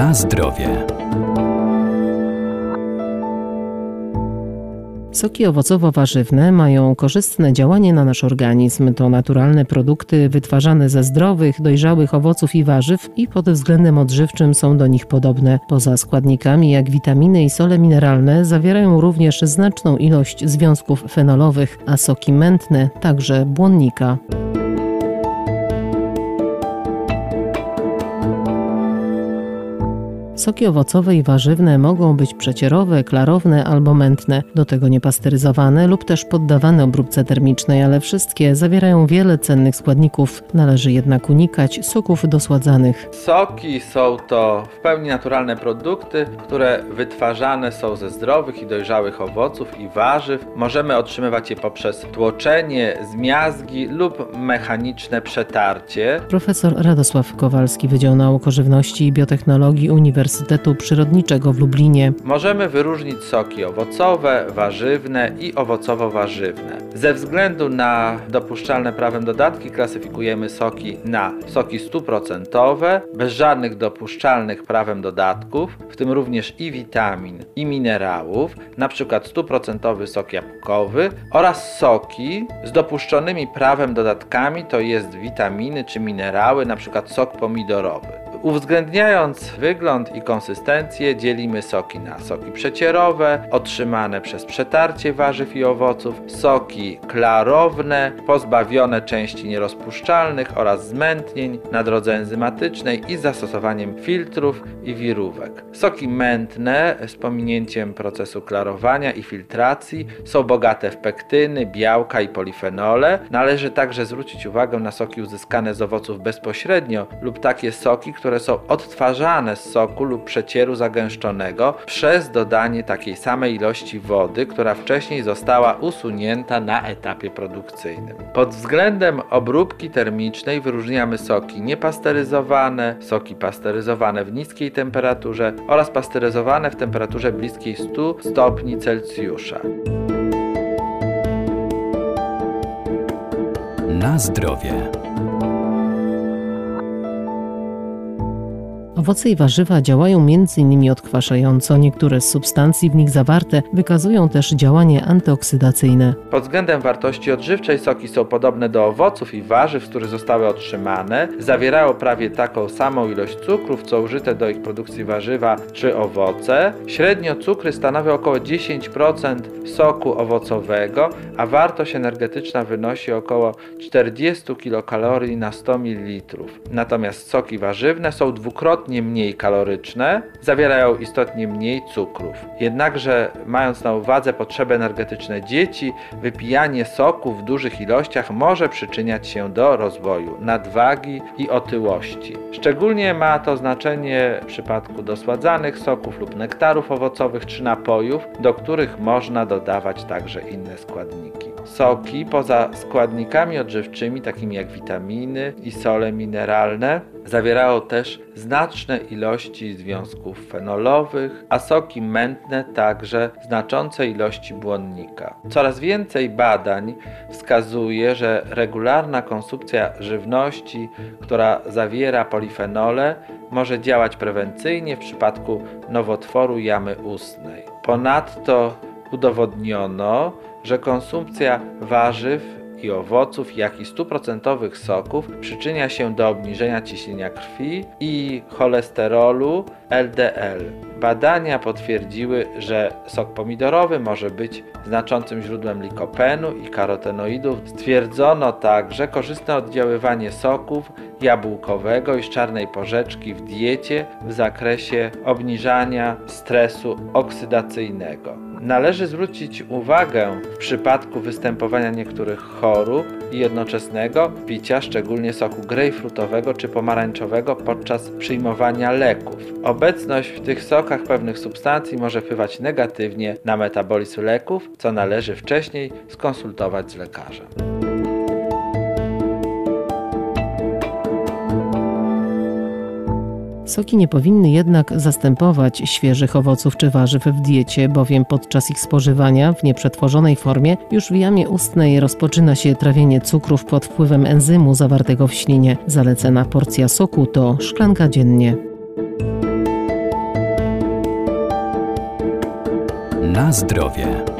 Na zdrowie. Soki owocowo-warzywne mają korzystne działanie na nasz organizm. To naturalne produkty wytwarzane ze zdrowych, dojrzałych owoców i warzyw i pod względem odżywczym są do nich podobne. Poza składnikami jak witaminy i sole mineralne zawierają również znaczną ilość związków fenolowych, a soki mętne także błonnika. Soki owocowe i warzywne mogą być przecierowe, klarowne albo mętne, do tego niepasteryzowane lub też poddawane obróbce termicznej, ale wszystkie zawierają wiele cennych składników. Należy jednak unikać soków dosładzanych. Soki są to w pełni naturalne produkty, które wytwarzane są ze zdrowych i dojrzałych owoców i warzyw. Możemy otrzymywać je poprzez tłoczenie, zmiazgi lub mechaniczne przetarcie. Profesor Radosław Kowalski, Wydział Nauk o Żywności i Biotechnologii Uniwersytetu Uniwersytetu Przyrodniczego w Lublinie. Możemy wyróżnić soki owocowe, warzywne i owocowo-warzywne. Ze względu na dopuszczalne prawem dodatki klasyfikujemy soki na soki stuprocentowe, bez żadnych dopuszczalnych prawem dodatków, w tym również i witamin, i minerałów, np. stuprocentowy sok jabłkowy oraz soki z dopuszczonymi prawem dodatkami, to jest witaminy czy minerały, np. sok pomidorowy. Uwzględniając wygląd i konsystencję, dzielimy soki na soki przecierowe, otrzymane przez przetarcie warzyw i owoców, soki klarowne, pozbawione części nierozpuszczalnych oraz zmętnień na drodze enzymatycznej i zastosowaniem filtrów i wirówek. Soki mętne z pominięciem procesu klarowania i filtracji są bogate w pektyny, białka i polifenole. Należy także zwrócić uwagę na soki uzyskane z owoców bezpośrednio lub takie soki, które które są odtwarzane z soku lub przecieru zagęszczonego przez dodanie takiej samej ilości wody, która wcześniej została usunięta na etapie produkcyjnym. Pod względem obróbki termicznej wyróżniamy soki niepasteryzowane, soki pasteryzowane w niskiej temperaturze oraz pasteryzowane w temperaturze bliskiej 100 stopni Celsjusza. Na zdrowie. Owoce i warzywa działają m.in. odkwaszająco. Niektóre z substancji w nich zawarte wykazują też działanie antyoksydacyjne. Pod względem wartości odżywczej soki są podobne do owoców i warzyw, z zostały otrzymane. Zawierają prawie taką samą ilość cukrów, co użyte do ich produkcji warzywa czy owoce. Średnio cukry stanowią około 10% soku owocowego, a wartość energetyczna wynosi około 40 kilokalorii na 100 ml. Natomiast soki warzywne są dwukrotnie istotnie mniej kaloryczne, zawierają istotnie mniej cukrów. Jednakże, mając na uwadze potrzeby energetyczne dzieci, wypijanie soku w dużych ilościach może przyczyniać się do rozwoju nadwagi i otyłości. Szczególnie ma to znaczenie w przypadku dosładzanych soków lub nektarów owocowych czy napojów, do których można dodawać także inne składniki. Soki poza składnikami odżywczymi, takimi jak witaminy i sole mineralne, zawierają też znaczne ilości związków fenolowych, a soki mętne także znaczące ilości błonnika. Coraz więcej badań wskazuje, że regularna konsumpcja żywności, która zawiera polifenole, może działać prewencyjnie w przypadku nowotworu jamy ustnej. Ponadto udowodniono, że konsumpcja warzyw i owoców, jak i stuprocentowych soków przyczynia się do obniżenia ciśnienia krwi i cholesterolu LDL. Badania potwierdziły, że sok pomidorowy może być znaczącym źródłem likopenu i karotenoidów. Stwierdzono także korzystne oddziaływanie soków jabłkowego i z czarnej porzeczki w diecie w zakresie obniżania stresu oksydacyjnego. Należy zwrócić uwagę w przypadku występowania niektórych chorób i jednoczesnego picia szczególnie soku grejpfrutowego czy pomarańczowego podczas przyjmowania leków. Obecność w tych sokach pewnych substancji może wpływać negatywnie na metabolizm leków, co należy wcześniej skonsultować z lekarzem. Soki nie powinny jednak zastępować świeżych owoców czy warzyw w diecie, bowiem podczas ich spożywania w nieprzetworzonej formie już w jamie ustnej rozpoczyna się trawienie cukrów pod wpływem enzymu zawartego w ślinie. Zalecana porcja soku to szklanka dziennie. Na zdrowie.